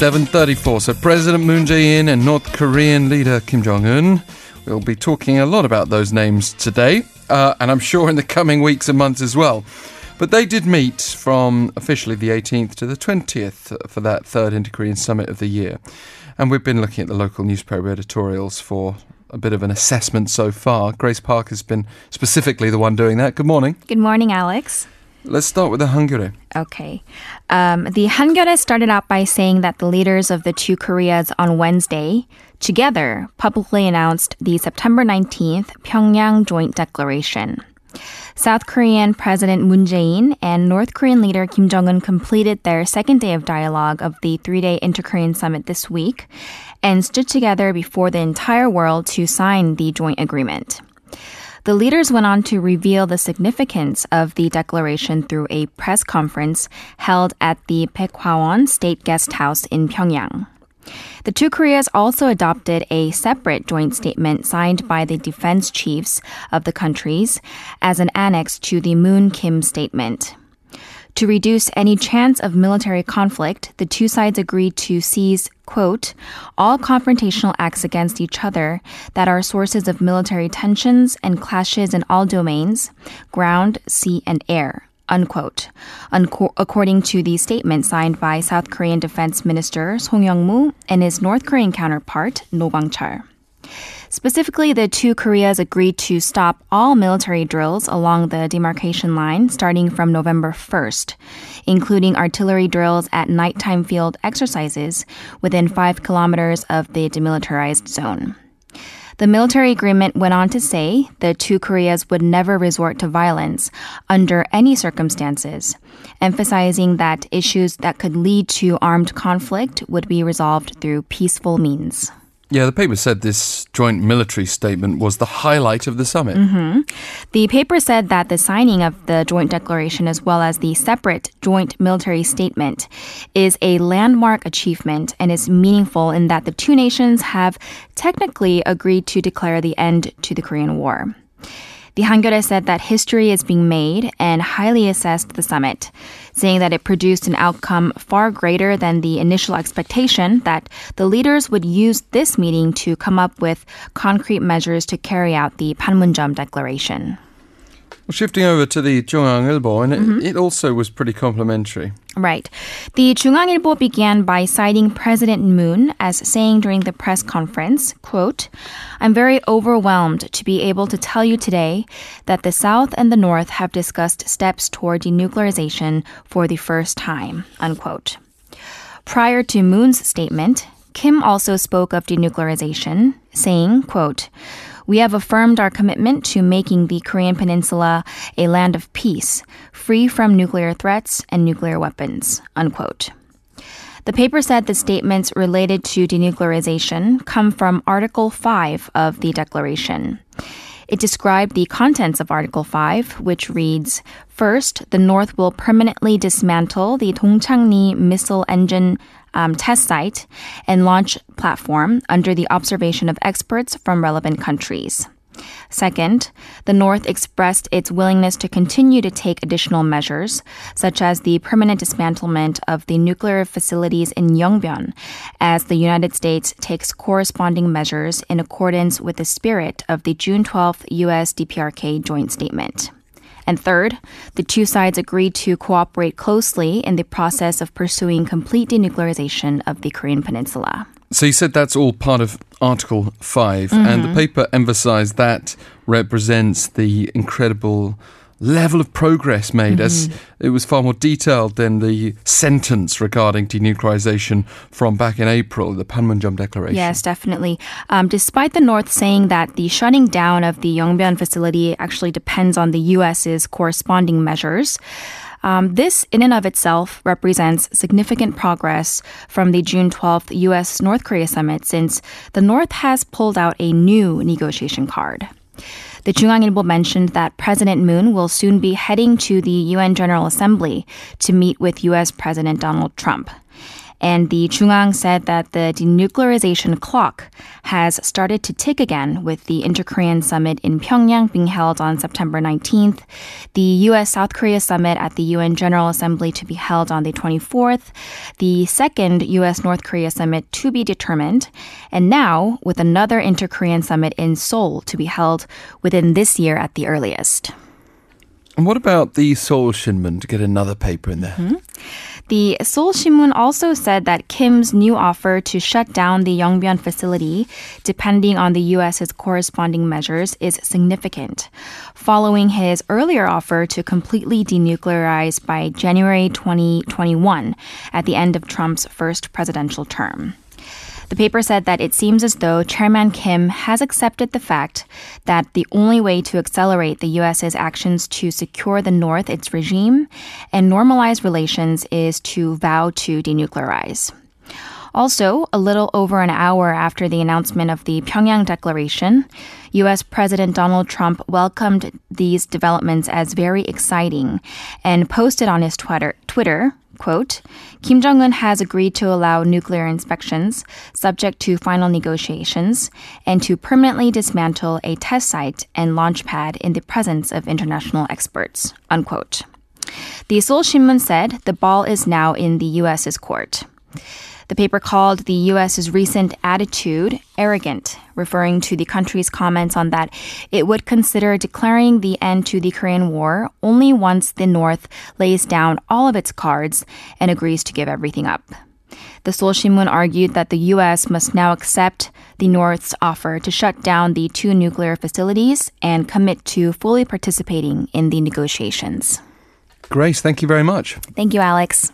7:34. So President Moon Jae-in and North Korean leader Kim Jong-un. We'll be talking a lot about those names today, uh, and I'm sure in the coming weeks and months as well. But they did meet from officially the 18th to the 20th for that third Inter-Korean summit of the year. And we've been looking at the local newspaper editorials for a bit of an assessment so far. Grace Park has been specifically the one doing that. Good morning. Good morning, Alex. Let's start with the Hangul. Okay. Um, the Hangul started out by saying that the leaders of the two Koreas on Wednesday together publicly announced the September 19th Pyongyang Joint Declaration. South Korean President Moon Jae-in and North Korean leader Kim Jong-un completed their second day of dialogue of the three-day Inter-Korean summit this week and stood together before the entire world to sign the joint agreement. The leaders went on to reveal the significance of the declaration through a press conference held at the Baekwawon State Guest House in Pyongyang. The two Koreas also adopted a separate joint statement signed by the defense chiefs of the countries as an annex to the Moon Kim statement. To reduce any chance of military conflict, the two sides agreed to cease, quote, all confrontational acts against each other that are sources of military tensions and clashes in all domains, ground, sea, and air, unquote, Unco- according to the statement signed by South Korean Defense Minister Song Young-moo and his North Korean counterpart, No Kwang-chol. Specifically, the two Koreas agreed to stop all military drills along the demarcation line starting from November 1st, including artillery drills at nighttime field exercises within five kilometers of the demilitarized zone. The military agreement went on to say the two Koreas would never resort to violence under any circumstances, emphasizing that issues that could lead to armed conflict would be resolved through peaceful means. Yeah, the paper said this joint military statement was the highlight of the summit. Mm-hmm. The paper said that the signing of the joint declaration, as well as the separate joint military statement, is a landmark achievement and is meaningful in that the two nations have technically agreed to declare the end to the Korean War. The Hangul said that history is being made and highly assessed the summit, saying that it produced an outcome far greater than the initial expectation that the leaders would use this meeting to come up with concrete measures to carry out the Panmunjom Declaration. Well, shifting over to the JoongAng Ilbo, and it, mm-hmm. it also was pretty complimentary. Right. The JoongAng Ilbo began by citing President Moon as saying during the press conference, quote, "I'm very overwhelmed to be able to tell you today that the South and the North have discussed steps toward denuclearization for the first time." Unquote. Prior to Moon's statement, Kim also spoke of denuclearization, saying, quote, we have affirmed our commitment to making the Korean Peninsula a land of peace, free from nuclear threats and nuclear weapons. Unquote. The paper said the statements related to denuclearization come from Article 5 of the Declaration. It described the contents of Article 5, which reads First, the North will permanently dismantle the Dongchangni missile engine um, test site and launch platform under the observation of experts from relevant countries. Second, the North expressed its willingness to continue to take additional measures, such as the permanent dismantlement of the nuclear facilities in Yongbyon, as the United States takes corresponding measures in accordance with the spirit of the June 12th U.S. DPRK joint statement. And third, the two sides agreed to cooperate closely in the process of pursuing complete denuclearization of the Korean Peninsula. So you said that's all part of Article 5, mm-hmm. and the paper emphasized that represents the incredible level of progress made mm-hmm. as it was far more detailed than the sentence regarding denuclearization from back in April, the Panmunjom Declaration. Yes, definitely. Um, despite the North saying that the shutting down of the Yongbyon facility actually depends on the U.S.'s corresponding measures, um, this, in and of itself, represents significant progress from the June 12th U.S. North Korea summit since the North has pulled out a new negotiation card. The JoongAng Ilbo mentioned that President Moon will soon be heading to the UN General Assembly to meet with US President Donald Trump. And the Chungang said that the denuclearization clock has started to tick again with the Inter-Korean summit in Pyongyang being held on September 19th, the US South Korea summit at the UN General Assembly to be held on the 24th, the second US North Korea summit to be determined, and now with another Inter-Korean summit in Seoul to be held within this year at the earliest. And what about the Seoul Shinmun to get another paper in there? Mm-hmm. The Seoul Shinmun also said that Kim's new offer to shut down the Yongbyon facility, depending on the U.S.'s corresponding measures, is significant, following his earlier offer to completely denuclearize by January 2021 at the end of Trump's first presidential term. The paper said that it seems as though Chairman Kim has accepted the fact that the only way to accelerate the U.S.'s actions to secure the North its regime and normalize relations is to vow to denuclearize. Also, a little over an hour after the announcement of the Pyongyang Declaration, U.S. President Donald Trump welcomed these developments as very exciting and posted on his Twitter, Twitter quote, Kim Jong un has agreed to allow nuclear inspections subject to final negotiations and to permanently dismantle a test site and launch pad in the presence of international experts, unquote. The Seoul Shinmun said the ball is now in the U.S.'s court. The paper called the U.S.'s recent attitude arrogant, referring to the country's comments on that it would consider declaring the end to the Korean War only once the North lays down all of its cards and agrees to give everything up. The Seoul Shinmun argued that the U.S. must now accept the North's offer to shut down the two nuclear facilities and commit to fully participating in the negotiations. Grace, thank you very much. Thank you, Alex.